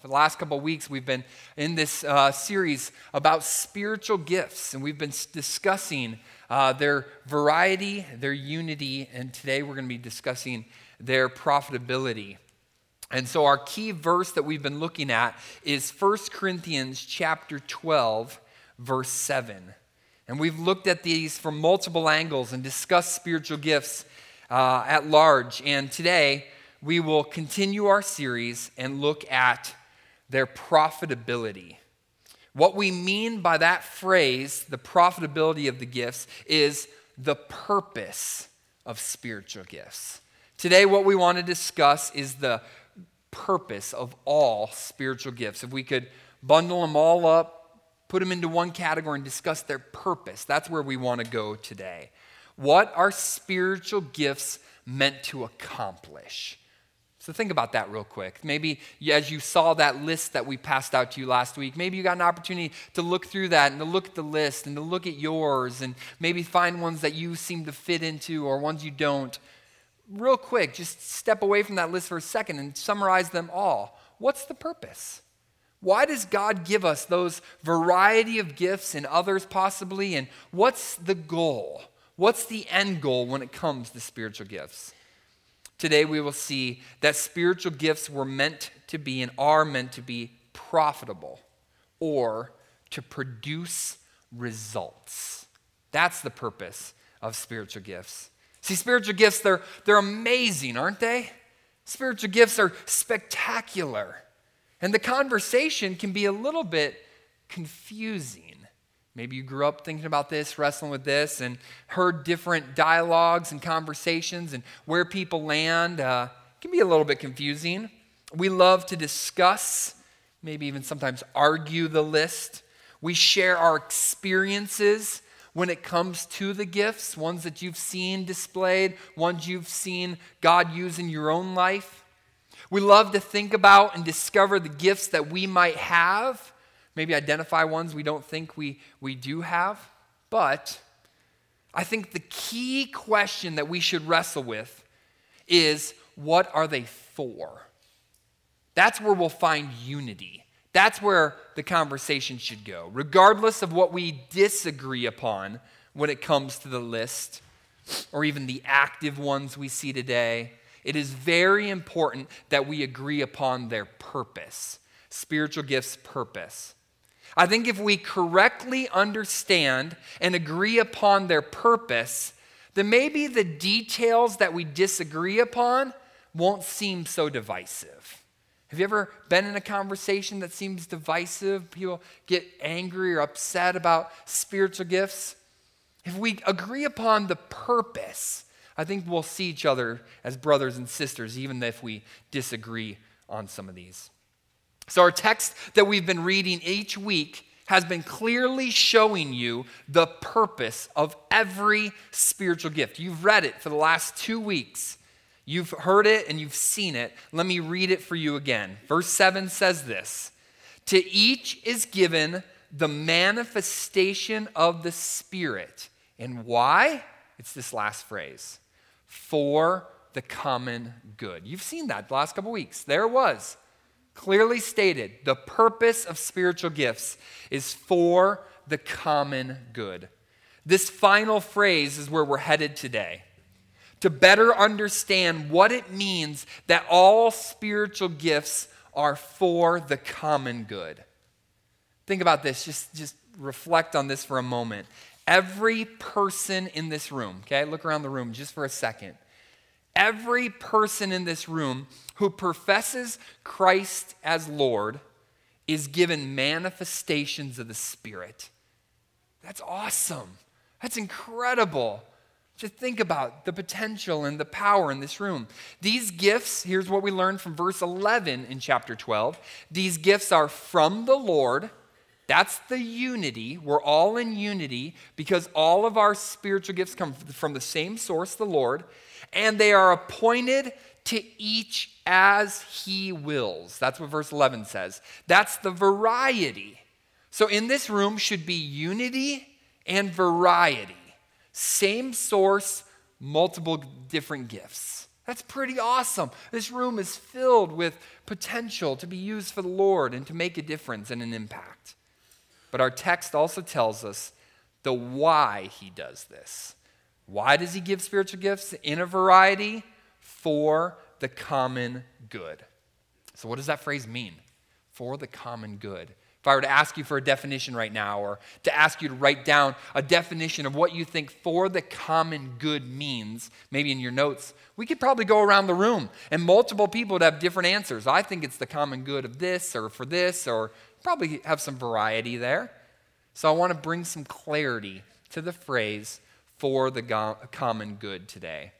For the last couple weeks, we've been in this uh, series about spiritual gifts, and we've been discussing uh, their variety, their unity, and today we're going to be discussing their profitability. And so our key verse that we've been looking at is 1 Corinthians chapter 12, verse 7. And we've looked at these from multiple angles and discussed spiritual gifts uh, at large. And today we will continue our series and look at their profitability. What we mean by that phrase, the profitability of the gifts, is the purpose of spiritual gifts. Today, what we want to discuss is the purpose of all spiritual gifts. If we could bundle them all up, put them into one category, and discuss their purpose, that's where we want to go today. What are spiritual gifts meant to accomplish? So think about that real quick. Maybe as you saw that list that we passed out to you last week, maybe you got an opportunity to look through that and to look at the list and to look at yours and maybe find ones that you seem to fit into or ones you don't. Real quick, just step away from that list for a second and summarize them all. What's the purpose? Why does God give us those variety of gifts and others possibly? And what's the goal? What's the end goal when it comes to spiritual gifts? Today, we will see that spiritual gifts were meant to be and are meant to be profitable or to produce results. That's the purpose of spiritual gifts. See, spiritual gifts, they're, they're amazing, aren't they? Spiritual gifts are spectacular. And the conversation can be a little bit confusing. Maybe you grew up thinking about this, wrestling with this, and heard different dialogues and conversations and where people land. Uh, can be a little bit confusing. We love to discuss, maybe even sometimes argue the list. We share our experiences when it comes to the gifts, ones that you've seen displayed, ones you've seen God use in your own life. We love to think about and discover the gifts that we might have maybe identify ones we don't think we, we do have. But I think the key question that we should wrestle with is what are they for? That's where we'll find unity. That's where the conversation should go, regardless of what we disagree upon when it comes to the list or even the active ones we see today. It is very important that we agree upon their purpose, spiritual gifts' purpose. I think if we correctly understand and agree upon their purpose, then maybe the details that we disagree upon won't seem so divisive. Have you ever been in a conversation that seems divisive? People get angry or upset about spiritual gifts. If we agree upon the purpose, I think we'll see each other as brothers and sisters, even if we disagree on some of these. So, our text that we've been reading each week has been clearly showing you the purpose of every spiritual gift. You've read it for the last two weeks. You've heard it and you've seen it. Let me read it for you again. Verse 7 says this To each is given the manifestation of the Spirit. And why? It's this last phrase for the common good. You've seen that the last couple weeks. There it was clearly stated the purpose of spiritual gifts is for the common good. This final phrase is where we're headed today. To better understand what it means that all spiritual gifts are for the common good. Think about this, just, just reflect on this for a moment. Every person in this room, okay, look around the room just for a second. Every person in this room who professes Christ as Lord is given manifestations of the Spirit. That's awesome. That's incredible. Just think about the potential and the power in this room. These gifts, here's what we learned from verse 11 in chapter 12. These gifts are from the Lord. That's the unity. We're all in unity because all of our spiritual gifts come from the same source, the Lord, and they are appointed to each as he wills. That's what verse 11 says. That's the variety. So in this room should be unity and variety. Same source, multiple different gifts. That's pretty awesome. This room is filled with potential to be used for the Lord and to make a difference and an impact. But our text also tells us the why he does this. Why does he give spiritual gifts in a variety? For the common good. So, what does that phrase mean? For the common good. If I were to ask you for a definition right now, or to ask you to write down a definition of what you think for the common good means, maybe in your notes, we could probably go around the room and multiple people would have different answers. I think it's the common good of this or for this, or probably have some variety there. So I want to bring some clarity to the phrase for the go- common good today.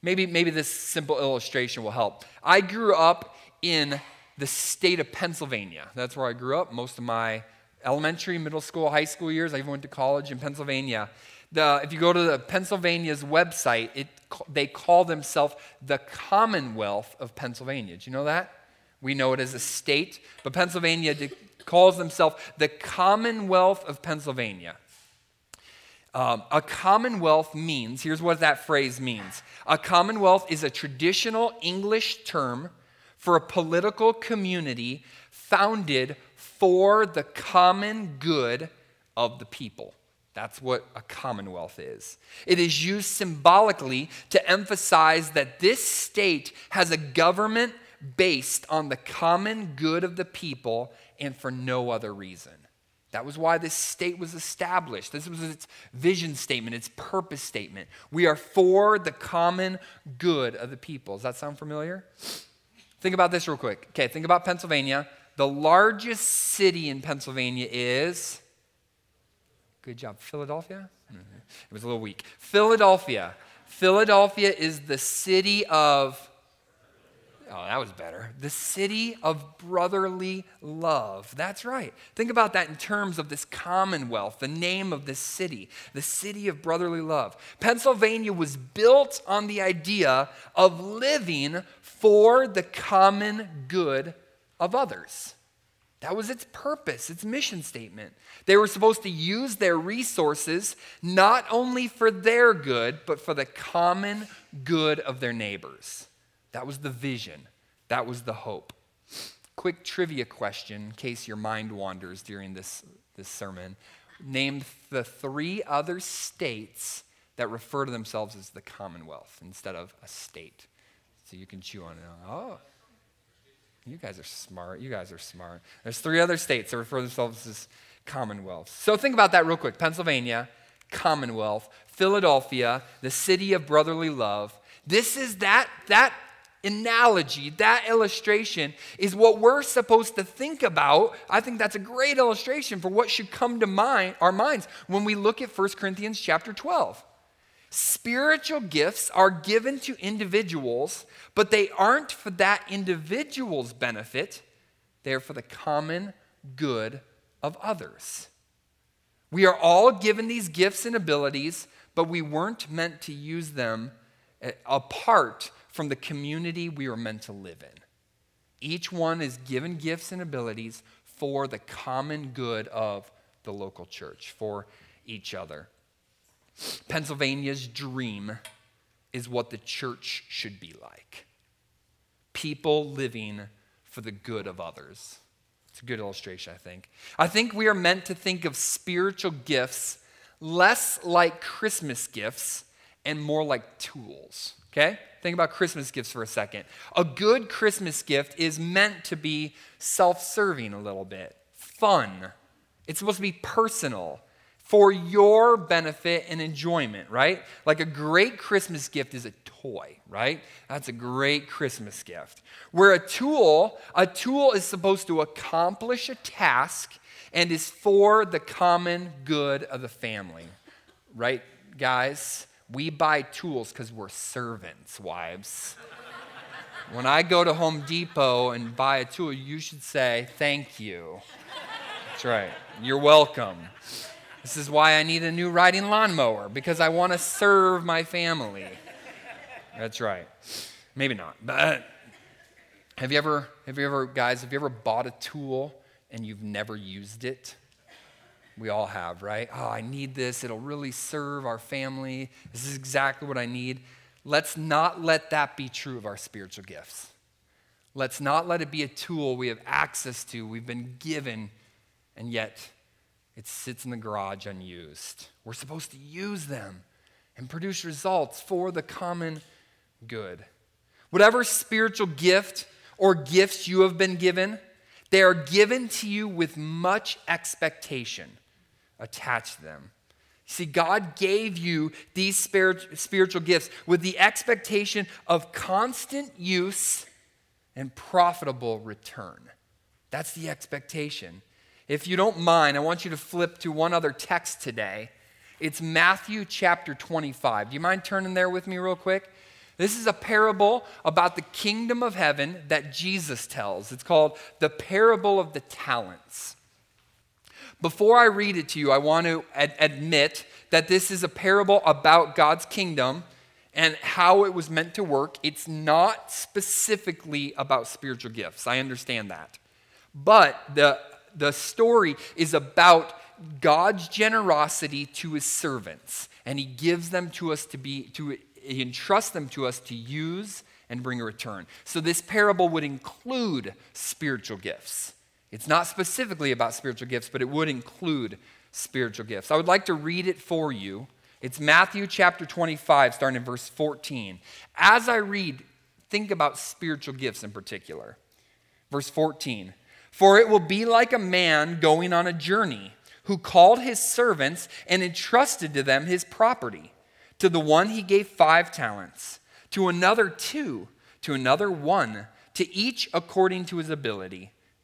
Maybe, maybe this simple illustration will help. I grew up in the state of Pennsylvania. That's where I grew up most of my elementary, middle school, high school years. I even went to college in Pennsylvania. The, if you go to the Pennsylvania's website, it, they call themselves the Commonwealth of Pennsylvania. Do you know that? We know it as a state, but Pennsylvania calls themselves the Commonwealth of Pennsylvania. Um, a commonwealth means, here's what that phrase means a commonwealth is a traditional English term for a political community founded for the common good of the people. That's what a commonwealth is. It is used symbolically to emphasize that this state has a government based on the common good of the people and for no other reason. That was why this state was established. This was its vision statement, its purpose statement. We are for the common good of the people. Does that sound familiar? Think about this real quick. Okay, think about Pennsylvania. The largest city in Pennsylvania is, good job, Philadelphia? Mm-hmm. It was a little weak. Philadelphia. Philadelphia is the city of, oh, that was better. The city of brotherly love. That's right. Think about that in terms of this commonwealth, the name of this city, the city of brotherly love. Pennsylvania was built on the idea of living for the common good of others. That was its purpose, its mission statement. They were supposed to use their resources not only for their good, but for the common good of their neighbors. That was the vision, that was the hope. Quick trivia question in case your mind wanders during this, this sermon. Name the three other states that refer to themselves as the Commonwealth instead of a state. So you can chew on it. Oh, you guys are smart. You guys are smart. There's three other states that refer to themselves as commonwealths. So think about that real quick Pennsylvania, Commonwealth, Philadelphia, the city of brotherly love. This is that, that analogy, that illustration is what we're supposed to think about. I think that's a great illustration for what should come to mind, our minds when we look at 1 Corinthians chapter 12. Spiritual gifts are given to individuals, but they aren't for that individual's benefit, they're for the common good of others. We are all given these gifts and abilities, but we weren't meant to use them apart from the community we are meant to live in. Each one is given gifts and abilities for the common good of the local church, for each other. Pennsylvania's dream is what the church should be like people living for the good of others. It's a good illustration, I think. I think we are meant to think of spiritual gifts less like Christmas gifts and more like tools. Okay? Think about Christmas gifts for a second. A good Christmas gift is meant to be self serving a little bit, fun. It's supposed to be personal for your benefit and enjoyment, right? Like a great Christmas gift is a toy, right? That's a great Christmas gift. Where a tool, a tool is supposed to accomplish a task and is for the common good of the family. Right, guys? We buy tools because we're servants, wives. when I go to Home Depot and buy a tool, you should say, Thank you. That's right. You're welcome. This is why I need a new riding lawnmower, because I want to serve my family. That's right. Maybe not. But have you ever, have you ever, guys, have you ever bought a tool and you've never used it? We all have, right? Oh, I need this. It'll really serve our family. This is exactly what I need. let's not let that be true of our spiritual gifts. Let's not let it be a tool we have access to, we've been given, and yet it sits in the garage unused. We're supposed to use them and produce results for the common good. Whatever spiritual gift or gifts you have been given, they are given to you with much expectation attached to them. See, God gave you these spiritual gifts with the expectation of constant use and profitable return. That's the expectation. If you don't mind, I want you to flip to one other text today. It's Matthew chapter 25. Do you mind turning there with me, real quick? This is a parable about the kingdom of heaven that Jesus tells. It's called the parable of the talents. Before I read it to you, I want to ad- admit that this is a parable about God's kingdom and how it was meant to work. It's not specifically about spiritual gifts. I understand that. But the, the story is about God's generosity to his servants, and he gives them to us to be, to he them to us to use and bring a return. So this parable would include spiritual gifts. It's not specifically about spiritual gifts, but it would include spiritual gifts. I would like to read it for you. It's Matthew chapter 25, starting in verse 14. As I read, think about spiritual gifts in particular. Verse 14 For it will be like a man going on a journey who called his servants and entrusted to them his property. To the one he gave five talents, to another two, to another one, to each according to his ability.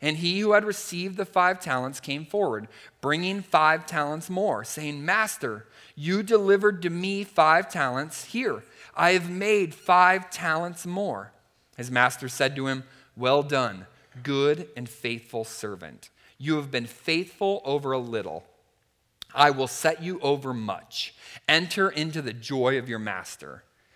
And he who had received the five talents came forward, bringing five talents more, saying, Master, you delivered to me five talents. Here, I have made five talents more. His master said to him, Well done, good and faithful servant. You have been faithful over a little. I will set you over much. Enter into the joy of your master.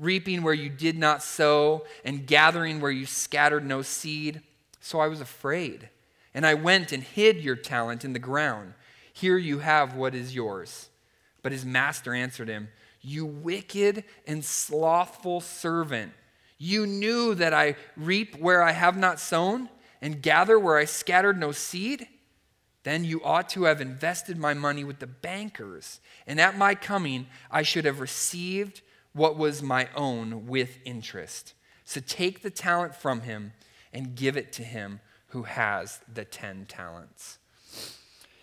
reaping where you did not sow, and gathering where you scattered no seed. So I was afraid, and I went and hid your talent in the ground. Here you have what is yours. But his master answered him, You wicked and slothful servant. You knew that I reap where I have not sown, and gather where I scattered no seed. Then you ought to have invested my money with the bankers, and at my coming I should have received what was my own with interest. So take the talent from him and give it to him who has the 10 talents.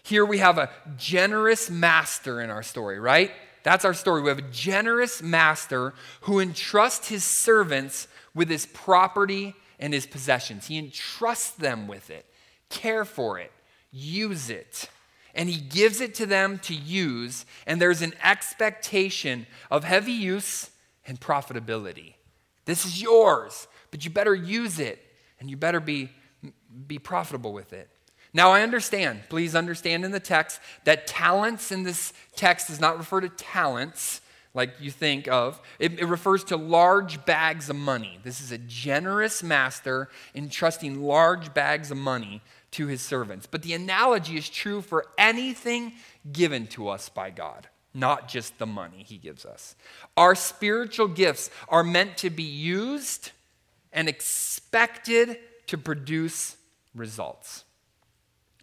Here we have a generous master in our story, right? That's our story. We have a generous master who entrusts his servants with his property and his possessions. He entrusts them with it. Care for it. Use it and he gives it to them to use, and there's an expectation of heavy use and profitability. This is yours, but you better use it and you better be, be profitable with it. Now, I understand, please understand in the text that talents in this text does not refer to talents like you think of. It, it, refers to large bags of money. This is a generous master entrusting large bags of money to his servants. But the analogy is true for anything given to us by God, not just the money he gives us. Our spiritual gifts are meant to be used and expected to produce results.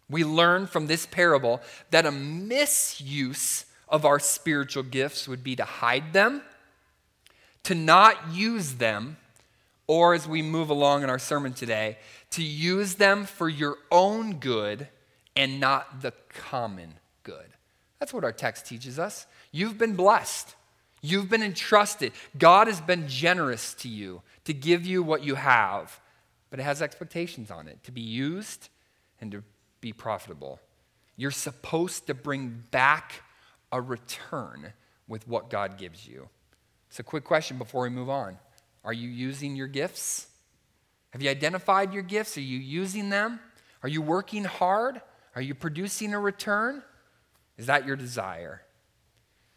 We learn from this parable that a misuse of our spiritual gifts would be to hide them, to not use them, or as we move along in our sermon today, to use them for your own good and not the common good. That's what our text teaches us. You've been blessed. You've been entrusted. God has been generous to you to give you what you have, but it has expectations on it to be used and to be profitable. You're supposed to bring back a return with what God gives you. So, quick question before we move on Are you using your gifts? Have you identified your gifts? Are you using them? Are you working hard? Are you producing a return? Is that your desire?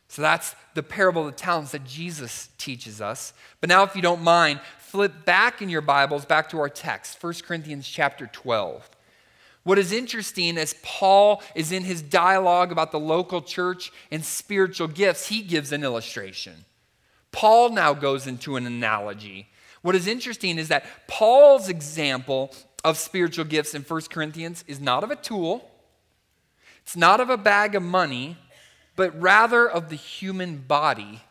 So that's the parable of the talents that Jesus teaches us. But now, if you don't mind, flip back in your Bibles back to our text, 1 Corinthians chapter 12. What is interesting as Paul is in his dialogue about the local church and spiritual gifts, he gives an illustration. Paul now goes into an analogy. What is interesting is that Paul's example of spiritual gifts in 1 Corinthians is not of a tool, it's not of a bag of money, but rather of the human body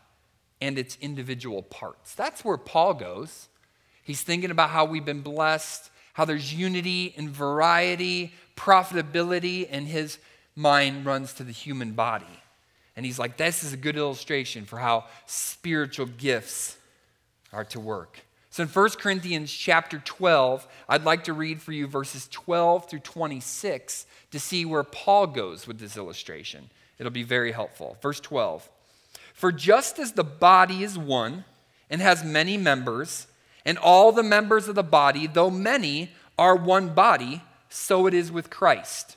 and its individual parts. That's where Paul goes. He's thinking about how we've been blessed, how there's unity and variety, profitability, and his mind runs to the human body. And he's like, this is a good illustration for how spiritual gifts are to work. So in 1 Corinthians chapter 12, I'd like to read for you verses 12 through 26 to see where Paul goes with this illustration. It'll be very helpful. Verse 12 For just as the body is one and has many members, and all the members of the body, though many, are one body, so it is with Christ.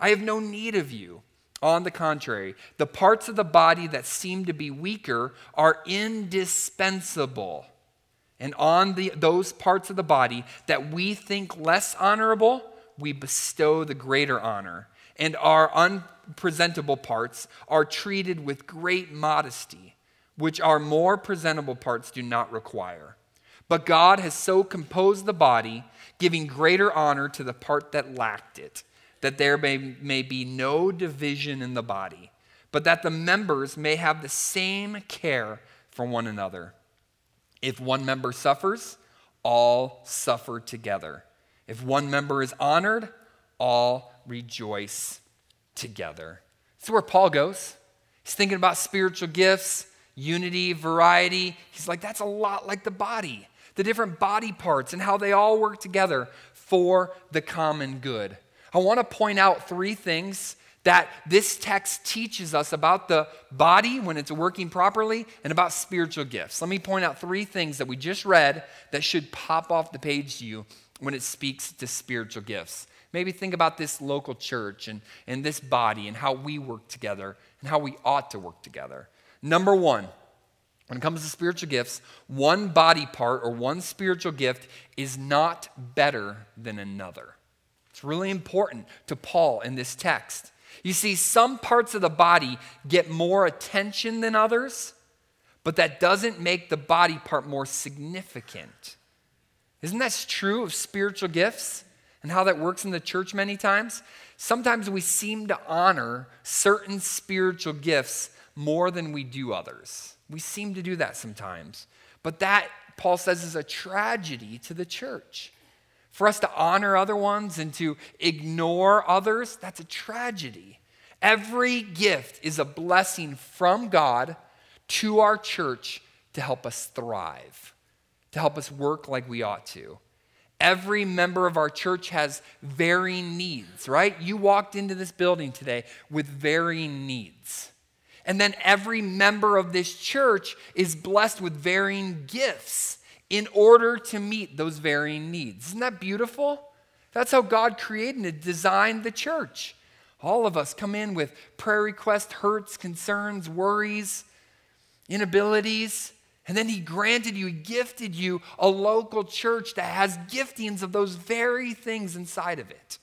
I have no need of you. On the contrary, the parts of the body that seem to be weaker are indispensable. And on the, those parts of the body that we think less honorable, we bestow the greater honor, and our unpresentable parts are treated with great modesty, which our more presentable parts do not require. But God has so composed the body, giving greater honor to the part that lacked it, that there may, may be no division in the body, but that the members may have the same care for one another. If one member suffers, all suffer together. If one member is honored, all rejoice together. That's where Paul goes. He's thinking about spiritual gifts, unity, variety. He's like, that's a lot like the body, the different body parts, and how they all work together for the common good. I want to point out three things that this text teaches us about the body when it's working properly and about spiritual gifts. Let me point out three things that we just read that should pop off the page to you when it speaks to spiritual gifts. Maybe think about this local church and, and this body and how we work together and how we ought to work together. Number one, when it comes to spiritual gifts, one body part or one spiritual gift is not better than another. It's really important to Paul in this text. You see, some parts of the body get more attention than others, but that doesn't make the body part more significant. Isn't that true of spiritual gifts and how that works in the church many times? Sometimes we seem to honor certain spiritual gifts more than we do others. We seem to do that sometimes. But that, Paul says, is a tragedy to the church. For us to honor other ones and to ignore others, that's a tragedy. Every gift is a blessing from God to our church to help us thrive to help us work like we ought to. Every member of our church has varying needs, right? You walked into this building today with varying needs. And then every member of this church is blessed with varying gifts in order to meet those varying needs. Isn't that beautiful? That's how God created and designed the church. All of us come in with prayer requests, hurts, concerns, worries, inabilities. And then he granted you, he gifted you a local church that has giftings of those very things inside of it.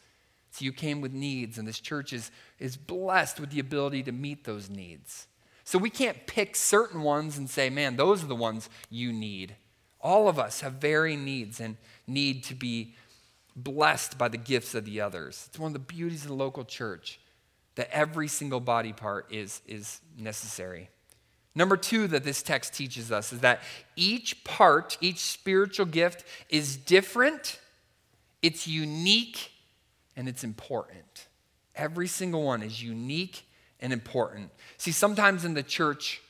So you came with needs, and this church is, is blessed with the ability to meet those needs. So we can't pick certain ones and say, man, those are the ones you need. All of us have varying needs and need to be blessed by the gifts of the others. It's one of the beauties of the local church that every single body part is, is necessary. Number two, that this text teaches us is that each part, each spiritual gift is different, it's unique, and it's important. Every single one is unique and important. See, sometimes in the church,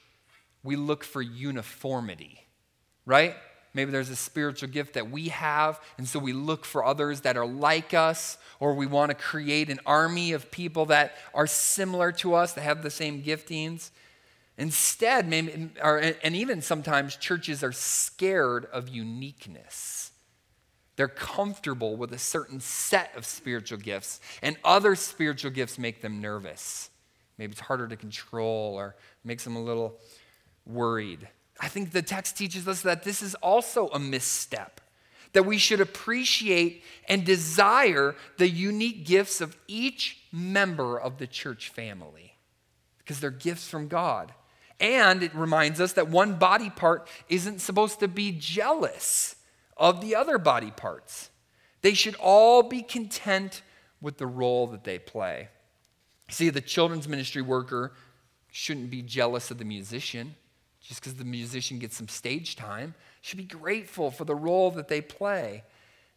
we look for uniformity, right? Maybe there's a spiritual gift that we have, and so we look for others that are like us, or we want to create an army of people that are similar to us, that have the same giftings. Instead, maybe, or, and even sometimes churches are scared of uniqueness. They're comfortable with a certain set of spiritual gifts, and other spiritual gifts make them nervous. Maybe it's harder to control or makes them a little worried. I think the text teaches us that this is also a misstep, that we should appreciate and desire the unique gifts of each member of the church family because they're gifts from God. And it reminds us that one body part isn't supposed to be jealous of the other body parts. They should all be content with the role that they play. See, the children's ministry worker shouldn't be jealous of the musician just because the musician gets some stage time. Should be grateful for the role that they play.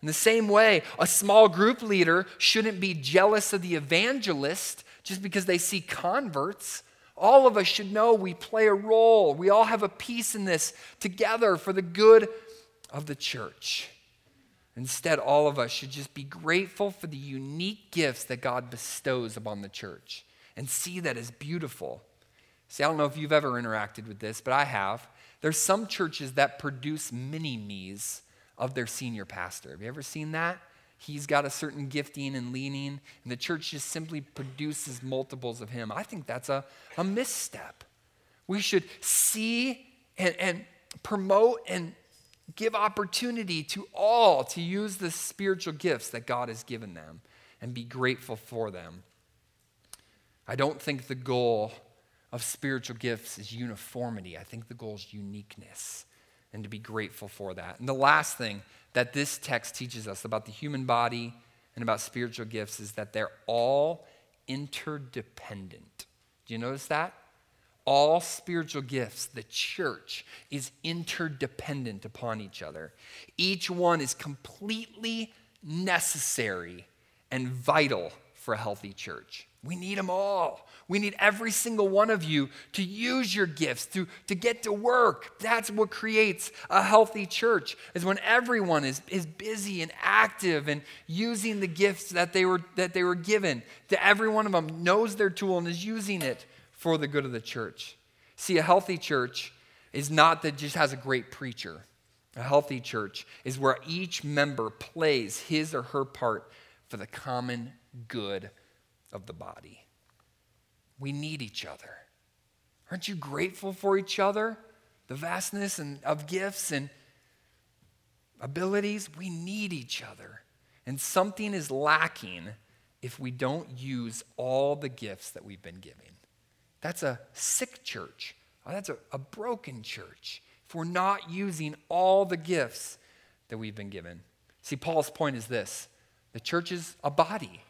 In the same way, a small group leader shouldn't be jealous of the evangelist just because they see converts. All of us should know we play a role. We all have a piece in this together for the good of the church. Instead, all of us should just be grateful for the unique gifts that God bestows upon the church and see that as beautiful. See, I don't know if you've ever interacted with this, but I have. There's some churches that produce mini me's of their senior pastor. Have you ever seen that? he's got a certain gifting and leaning, and the church just simply produces multiples of him. I think that's a, a misstep. We should see and, and promote and give opportunity to all to use the spiritual gifts that God has given them and be grateful for them. I don't think the goal of spiritual gifts is uniformity. I think the goal is uniqueness and to be grateful for that. And the last thing that this text teaches us about the human body and about spiritual gifts is that they're all interdependent. Do you notice that? All spiritual gifts, the church, is interdependent upon each other. Each one is completely necessary and vital for a healthy church. We need them all. We need every single one of you to use your gifts, to, to get to work. That's what creates a healthy church, is when everyone is, is busy and active and using the gifts that they, were, that they were given. That every one of them knows their tool and is using it for the good of the church. See, a healthy church is not that just has a great preacher. A healthy church is where each member plays his or her part for the common good of the body. We need each other. Aren't you grateful for each other? The vastness and of gifts and abilities, we need each other. And something is lacking if we don't use all the gifts that we've been given. That's a sick church. Uh, that's a, a broken church. If we're not using all the gifts that we've been given. See, Paul's point is this the church is a body.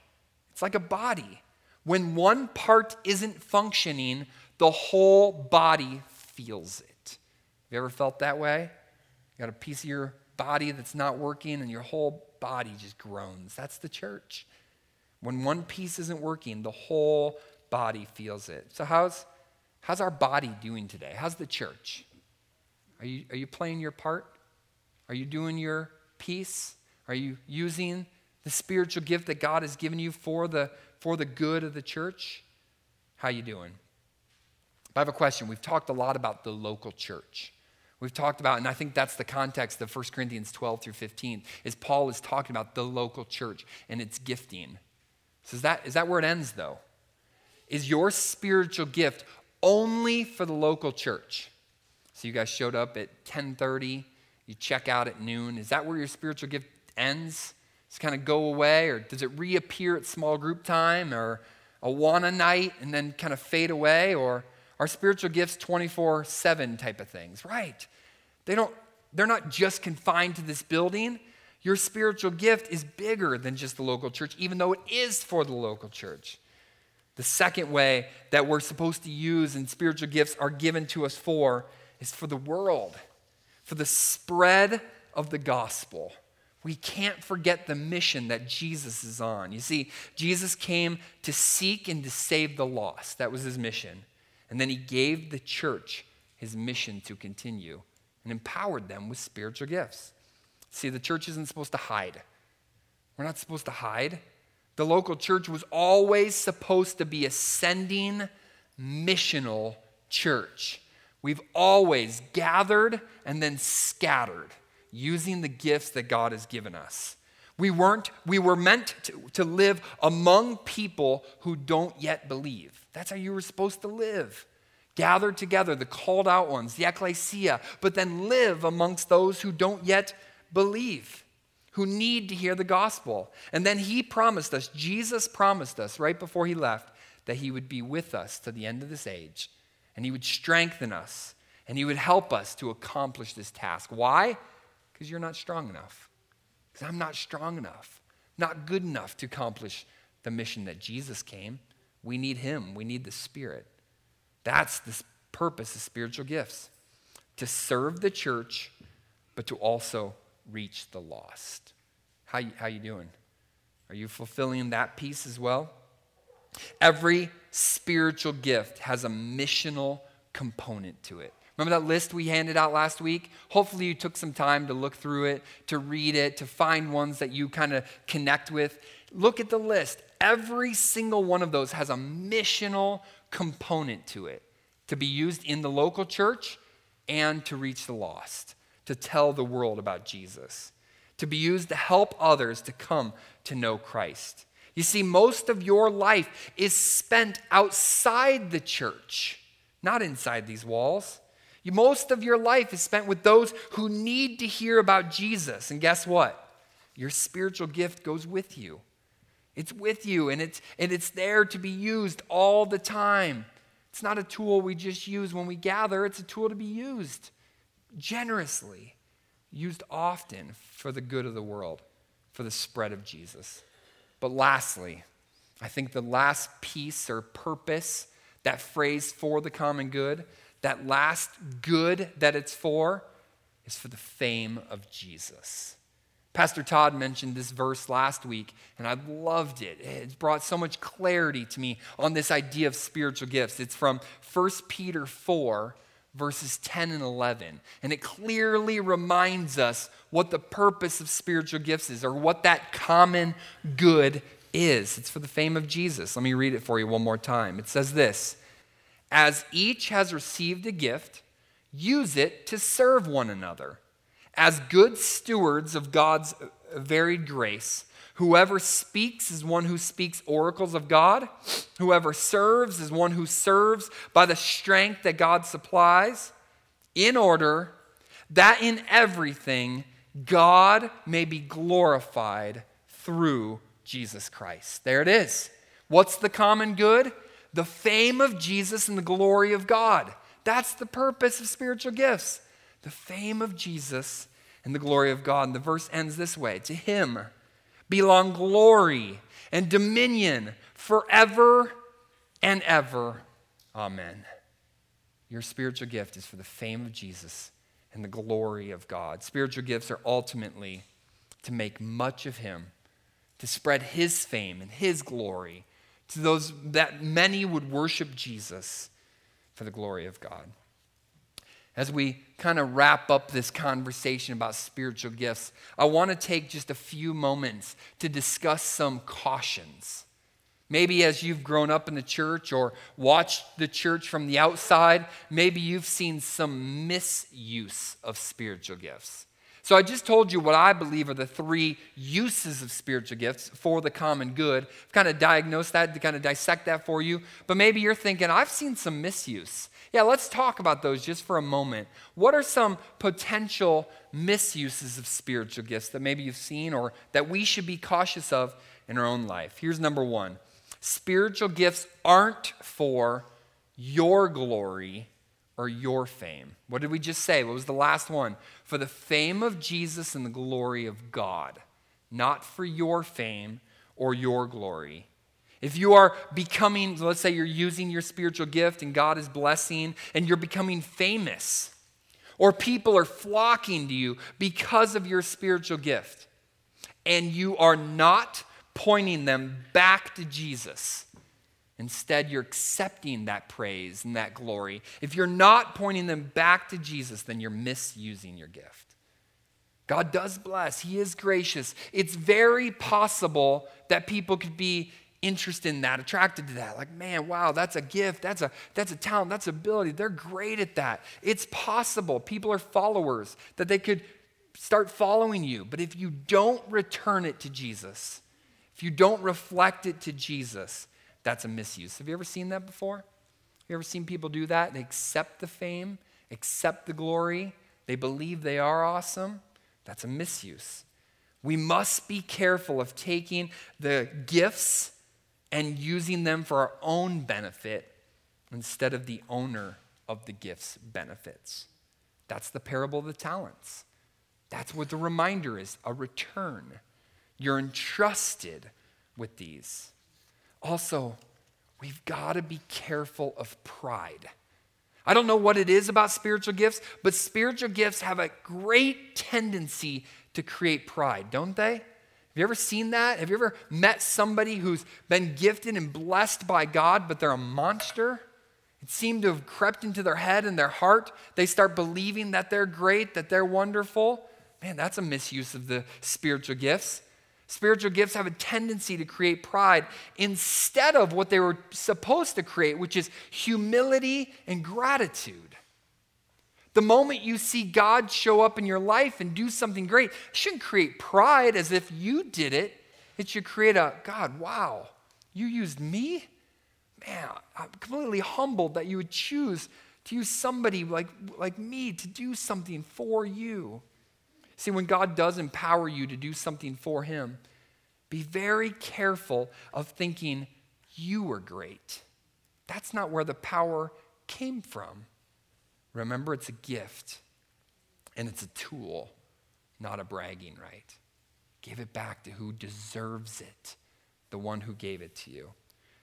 It's like a body. When one part isn't functioning, the whole body feels it. Have you ever felt that way? You got a piece of your body that's not working and your whole body just groans. That's the church. When one piece isn't working, the whole body feels it. So how's how's our body doing today? How's the church? Are you are you playing your part? Are you doing your piece? Are you using the spiritual gift that God has given you for the, for the good of the church? How you doing? I have a question. We've talked a lot about the local church. We've talked about, and I think that's the context of 1 Corinthians 12 through 15, is Paul is talking about the local church and its gifting. So is that, is that where it ends, though? Is your spiritual gift only for the local church? So you guys showed up at 1030, you check out at noon. Is that where your spiritual gift ends? It kind of go away, or does it reappear at small group time, or a one night and then kind of fade away, or are spiritual gifts 24 7 type of things? Right. They don't, they're not just confined to this building. Your spiritual gift is bigger than just the local church, even though it is for the local church. The second way that we're supposed to use and spiritual gifts are given to us for is for the world, for the spread of the gospel. We can't forget the mission that Jesus is on. You see, Jesus came to seek and to save the lost. That was his mission. And then he gave the church his mission to continue and empowered them with spiritual gifts. See, the church isn't supposed to hide. We're not supposed to hide. The local church was always supposed to be a sending, missional church. We've always gathered and then scattered using the gifts that God has given us. We weren't, we were meant to, to live among people who don't yet believe. That's how you were supposed to live. Gathered together, the called out ones, the ecclesia, but then live amongst those who don't yet believe, who need to hear the gospel. And then he promised us, Jesus promised us right before he left, that he would be with us to the end of this age, and he would strengthen us, and he would help us to accomplish this task. Why? Because you're not strong enough. Because I'm not strong enough, not good enough to accomplish the mission that Jesus came. We need Him, we need the Spirit. That's the purpose of spiritual gifts to serve the church, but to also reach the lost. How how you doing? Are you fulfilling that piece as well? Every spiritual gift has a missional component to it. Remember that list we handed out last week? Hopefully, you took some time to look through it, to read it, to find ones that you kind of connect with. Look at the list. Every single one of those has a missional component to it to be used in the local church and to reach the lost, to tell the world about Jesus, to be used to help others to come to know Christ. You see, most of your life is spent outside the church, not inside these walls. Most of your life is spent with those who need to hear about Jesus. And guess what? Your spiritual gift goes with you. It's with you and it's, and it's there to be used all the time. It's not a tool we just use when we gather, it's a tool to be used generously, used often for the good of the world, for the spread of Jesus. But lastly, I think the last piece or purpose, that phrase for the common good, that last good that it's for, is for the fame of Jesus. Pastor Todd mentioned this verse last week, and I loved it. It brought so much clarity to me on this idea of spiritual gifts. It's from 1 Peter 4, verses 10 and 11. And it clearly reminds us what the purpose of spiritual gifts is, or what that common good is. It's for the fame of Jesus. Let me read it for you one more time. It says this As each has received a gift, use it to serve one another as good stewards of God's varied grace, whoever speaks is one who speaks oracles of God. Whoever serves is one who serves by the strength that God supplies, in order that in everything God may be glorified through Jesus Christ. There it is. What's the common good? The fame of Jesus and the glory of God. That's the purpose of spiritual gifts the fame of Jesus and the glory of God. And the verse ends this way To him belong glory and dominion forever and ever. Amen. Your spiritual gift is for the fame of Jesus and the glory of God. Spiritual gifts are ultimately to make much of him, to spread his fame and his glory to those that many would worship Jesus for the glory of God. as we kind of wrap up this conversation about spiritual gifts, I want to take just a few moments to discuss some cautions. Maybe as you've grown up in the church or watched the church from the outside, maybe you've seen some misuse of spiritual gifts. So I just told you what I believe are the three uses of spiritual gifts for the common good. I've kind of diagnosed that, to kind of dissect that for you. But maybe you're thinking, I've seen some misuse. Yeah, let's talk about those just for a moment. What are some potential misuses of spiritual gifts that maybe you've seen or that we should be cautious of in our own life? Here's number one spiritual gifts aren't for your glory or your fame. What did we just say? What was the last one? For the fame of Jesus and the glory of God, not for your fame or your glory. If you are becoming, let's say you're using your spiritual gift and God is blessing and you're becoming famous, or people are flocking to you because of your spiritual gift, and you are not pointing them back to Jesus. Instead, you're accepting that praise and that glory. If you're not pointing them back to Jesus, then you're misusing your gift. God does bless, He is gracious. It's very possible that people could be interested in that, attracted to that. Like, man, wow, that's a gift, that's a that's a talent, that's ability. They're great at that. It's possible. People are followers that they could start following you. But if you don't return it to Jesus, if you don't reflect it to Jesus, that's a misuse. Have you ever seen that before? Have you ever seen people do that? They accept the fame, accept the glory, they believe they are awesome. That's a misuse. We must be careful of taking the gifts and using them for our own benefit instead of the owner of the gift's benefits. That's the parable of the talents. That's what the reminder is a return. You're entrusted with these. Also, we've got to be careful of pride. I don't know what it is about spiritual gifts, but spiritual gifts have a great tendency to create pride, don't they? Have you ever seen that? Have you ever met somebody who's been gifted and blessed by God, but they're a monster? It seemed to have crept into their head and their heart. They start believing that they're great, that they're wonderful. Man, that's a misuse of the spiritual gifts. Spiritual gifts have a tendency to create pride instead of what they were supposed to create, which is humility and gratitude. The moment you see God show up in your life and do something great, it shouldn't create pride as if you did it. It should create a God, wow, you used me? Man, I'm completely humbled that you would choose to use somebody like, like me to do something for you. See, when God does empower you to do something for Him, be very careful of thinking you were great. That's not where the power came from. Remember, it's a gift and it's a tool, not a bragging right. Give it back to who deserves it, the one who gave it to you.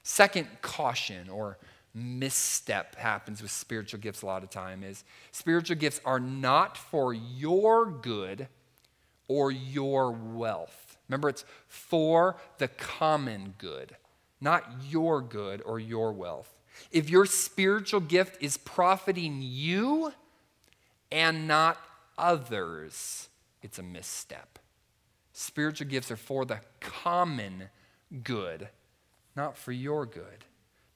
Second caution or misstep happens with spiritual gifts a lot of time is spiritual gifts are not for your good or your wealth. Remember, it's for the common good, not your good or your wealth. If your spiritual gift is profiting you and not others, it's a misstep. Spiritual gifts are for the common good, not for your good.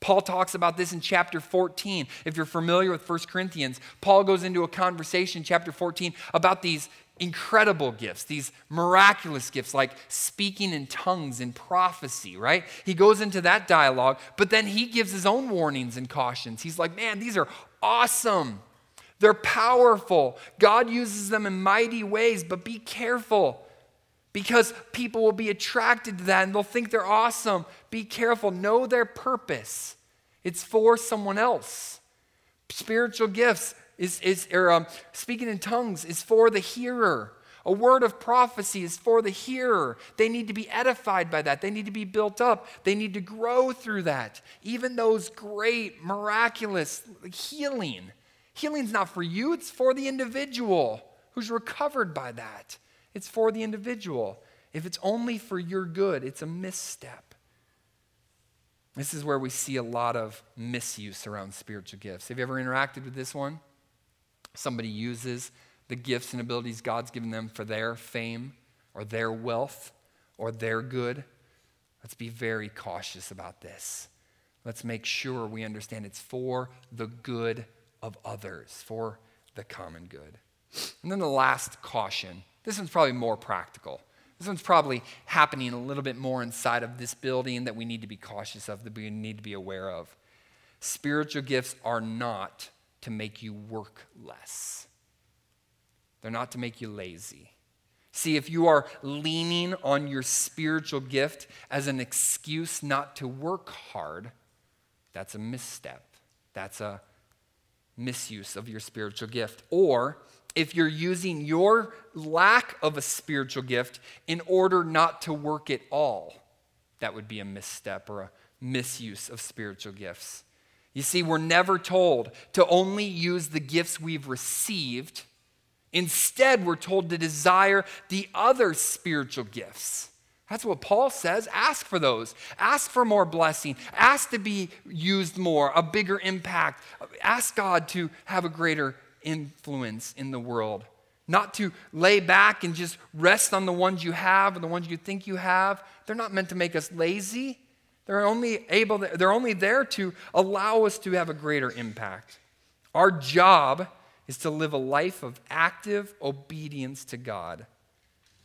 Paul talks about this in chapter 14. If you're familiar with 1 Corinthians, Paul goes into a conversation, chapter 14, about these incredible gifts, these miraculous gifts like speaking in tongues and prophecy, right? He goes into that dialogue, but then he gives his own warnings and cautions. He's like, man, these are awesome. They're powerful. God uses them in mighty ways, but be careful because people will be attracted to that and they'll think they're awesome. Be careful. Know their purpose, it's for someone else. Spiritual gifts, is, is or, um, speaking in tongues is for the hearer. A word of prophecy is for the hearer. They need to be edified by that. They need to be built up. They need to grow through that. Even those great, miraculous healing. Healing's not for you, it's for the individual who's recovered by that. It's for the individual. If it's only for your good, it's a misstep. This is where we see a lot of misuse around spiritual gifts. Have you ever interacted with this one? somebody uses the gifts and abilities God's given them for their fame or their wealth or their good, let's be very cautious about this. Let's make sure we understand it's for the good of others, for the common good. And then the last caution this one's probably more practical. This one's probably happening a little bit more inside of this building that we need to be cautious of, that we need to be aware of. Spiritual gifts are not to make you work less, they're not to make you lazy. See, if you are leaning on your spiritual gift as an excuse not to work hard, that's a misstep. That's a misuse of your spiritual gift. Or if you're using your lack of a spiritual gift in order not to work at all, that would be a misstep or a misuse of spiritual gifts. You see, we're never told to only use the gifts we've received. Instead, we're told to desire the other spiritual gifts. That's what Paul says. Ask for those. Ask for more blessing. Ask to be used more, a bigger impact. Ask God to have a greater influence in the world. Not to lay back and just rest on the ones you have or the ones you think you have. They're not meant to make us lazy. They're only able to, they're only there to allow us to have a greater impact. Our job is to live a life of active obedience to God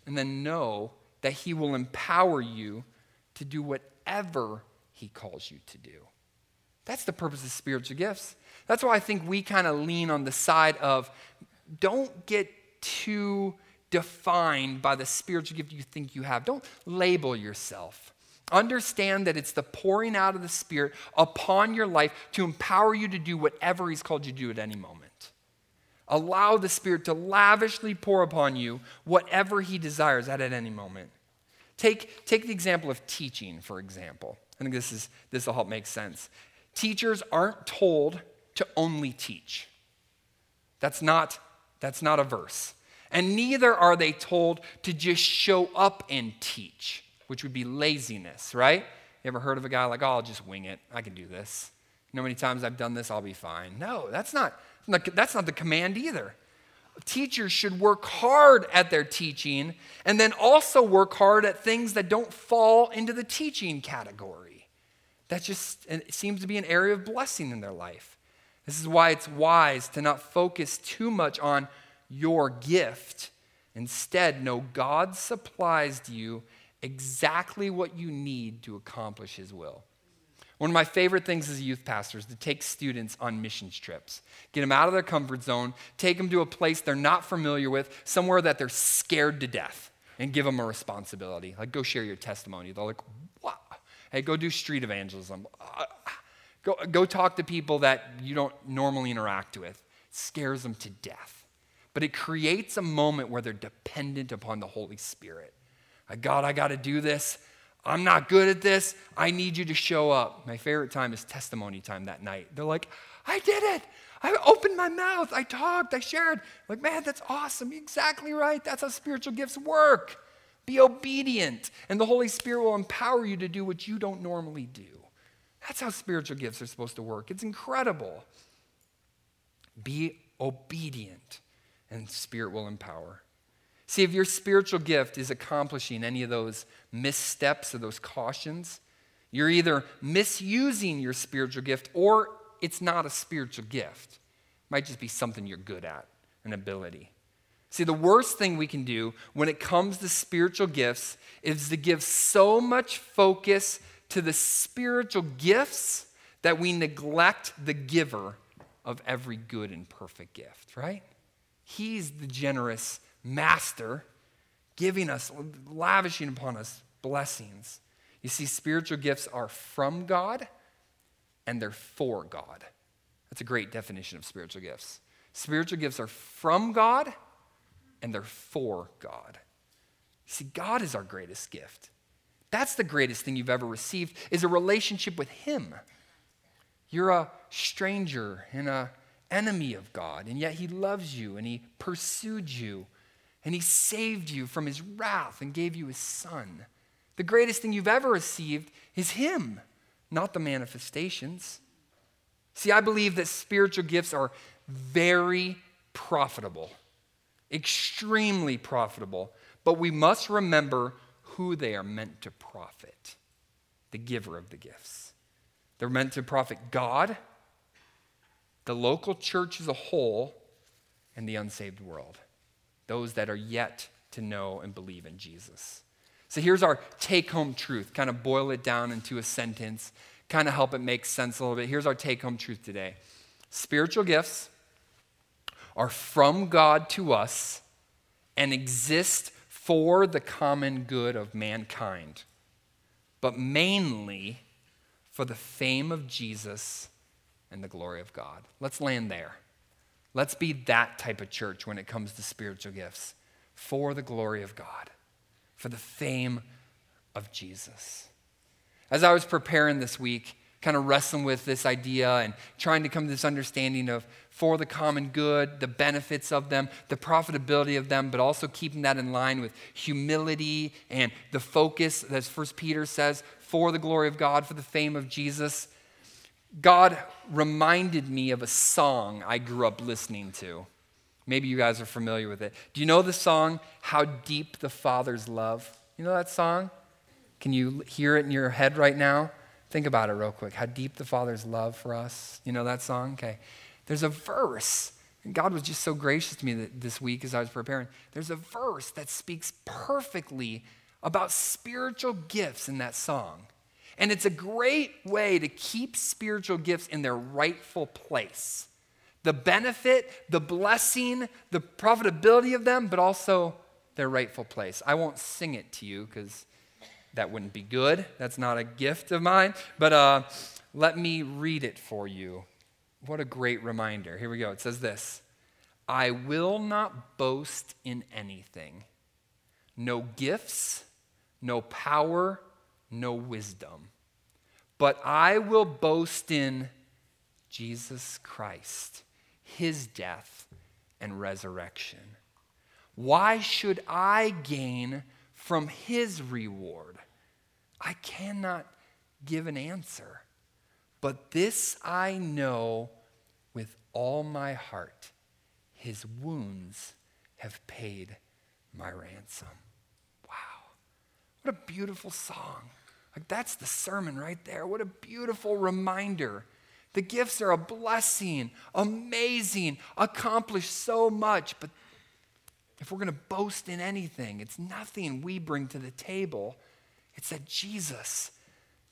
and then know that He will empower you to do whatever He calls you to do. That's the purpose of spiritual gifts. That's why I think we kind of lean on the side of don't get too defined by the spiritual gift you think you have. Don't label yourself. Understand that it's the pouring out of the Spirit upon your life to empower you to do whatever He's called you to do at any moment. Allow the Spirit to lavishly pour upon you whatever He desires at, at any moment. Take, take the example of teaching, for example. I think this, is, this will help make sense. Teachers aren't told to only teach. That's not, that's not a verse. And neither are they told to just show up and teach which would be laziness, right? You ever heard of a guy like, oh, I'll just wing it. I can do this. You know how many times I've done this? I'll be fine. No, that's not, that's not the command either. Teachers should work hard at their teaching and then also work hard at things that don't fall into the teaching category. That just seems to be an area of blessing in their life. This is why it's wise to not focus too much on your gift. Instead, know God supplies you exactly what you need to accomplish His will. One of my favorite things as a youth pastor is to take students on missions trips, get them out of their comfort zone, take them to a place they're not familiar with, somewhere that they're scared to death, and give them a responsibility. Like, go share your testimony. They're like, what? Hey, go do street evangelism. Go, go talk to people that you don't normally interact with. It scares them to death. But it creates a moment where they're dependent upon the Holy Spirit. God, I got to do this. I'm not good at this. I need you to show up. My favorite time is testimony time that night. They're like, I did it. I opened my mouth. I talked. I shared. Like, man, that's awesome. You're exactly right. That's how spiritual gifts work. Be obedient, and the Holy Spirit will empower you to do what you don't normally do. That's how spiritual gifts are supposed to work. It's incredible. Be obedient, and Spirit will empower. See, if your spiritual gift is accomplishing any of those missteps or those cautions, you're either misusing your spiritual gift or it's not a spiritual gift. It might just be something you're good at, an ability. See, the worst thing we can do when it comes to spiritual gifts is to give so much focus to the spiritual gifts that we neglect the giver of every good and perfect gift, right? He's the generous master, giving us, lavishing upon us blessings. You see, spiritual gifts are from God and they're for God. That's a great definition of spiritual gifts. Spiritual gifts are from God and they're for God. See, God is our greatest gift. That's the greatest thing you've ever received is a relationship with him. You're a stranger and a enemy of God, and yet he loves you and he pursued you and he saved you from his wrath and gave you his son. The greatest thing you've ever received is him, not the manifestations. See, I believe that spiritual gifts are very profitable, extremely profitable, but we must remember who they are meant to profit the giver of the gifts. They're meant to profit God, the local church as a whole, and the unsaved world, those that are yet to know and believe in Jesus. So here's our take home truth. Kind of boil it down into a sentence, kind of help it make sense a little bit. Here's our take home truth today spiritual gifts are from God to us and exist for the common good of mankind, but mainly for the fame of Jesus and the glory of God. Let's land there. Let's be that type of church when it comes to spiritual gifts for the glory of God, for the fame of Jesus. As I was preparing this week, kind of wrestling with this idea and trying to come to this understanding of for the common good, the benefits of them, the profitability of them, but also keeping that in line with humility and the focus, as First Peter says, for the glory of God, for the fame of Jesus. God reminded me of a song I grew up listening to. Maybe you guys are familiar with it. Do you know the song, How Deep the Father's Love? You know that song? Can you hear it in your head right now? Think about it real quick. How deep the Father's love for us. You know that song? Okay. There's a verse, and God was just so gracious to me this week as I was preparing. There's a verse that speaks perfectly about spiritual gifts in that song. And it's a great way to keep spiritual gifts in their rightful place the benefit, the blessing, the profitability of them, but also their rightful place. I won't sing it to you because that wouldn't be good. That's not a gift of mine. But uh, let me read it for you. What a great reminder. Here we go. It says this I will not boast in anything, no gifts, no power, no wisdom, but I will boast in Jesus Christ, his death and resurrection. Why should I gain from his reward? Cannot give an answer. But this I know with all my heart his wounds have paid my ransom. Wow. What a beautiful song. Like, that's the sermon right there. What a beautiful reminder. The gifts are a blessing, amazing, accomplish so much. But if we're going to boast in anything, it's nothing we bring to the table. It's that Jesus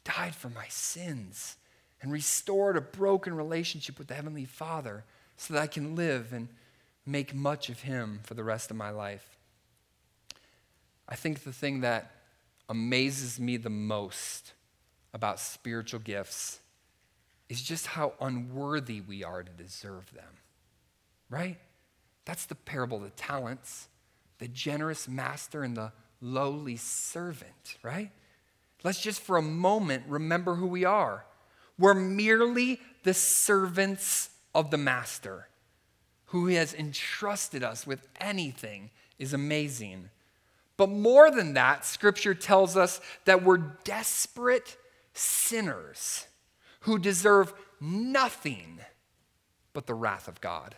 died for my sins and restored a broken relationship with the Heavenly Father so that I can live and make much of Him for the rest of my life. I think the thing that amazes me the most about spiritual gifts is just how unworthy we are to deserve them. Right? That's the parable of the talents, the generous master and the lowly servant, right? Let's just for a moment remember who we are. We're merely the servants of the master who has entrusted us with anything is amazing. But more than that, scripture tells us that we're desperate sinners who deserve nothing but the wrath of God.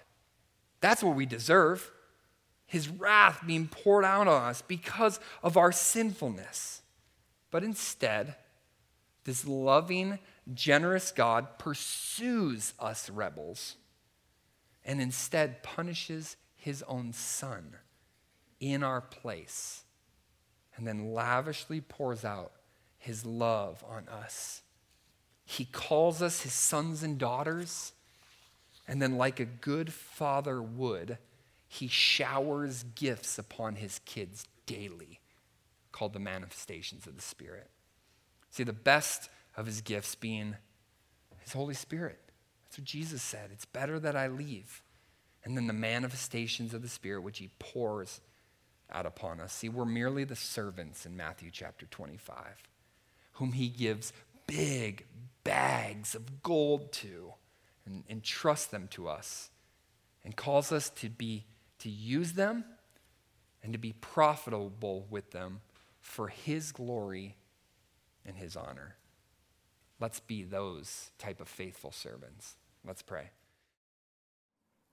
That's what we deserve his wrath being poured out on us because of our sinfulness. But instead, this loving, generous God pursues us rebels and instead punishes his own son in our place and then lavishly pours out his love on us. He calls us his sons and daughters, and then, like a good father would, he showers gifts upon his kids daily, called the manifestations of the Spirit. See, the best of his gifts being his Holy Spirit. That's what Jesus said. It's better that I leave. And then the manifestations of the Spirit, which he pours out upon us. See, we're merely the servants in Matthew chapter 25, whom he gives big bags of gold to and entrusts them to us and calls us to be to use them and to be profitable with them for His glory and His honor. Let's be those type of faithful servants. Let's pray.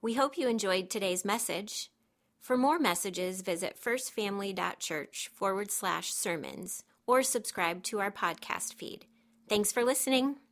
We hope you enjoyed today's message. For more messages, visit firstfamily.church forward slash sermons or subscribe to our podcast feed. Thanks for listening.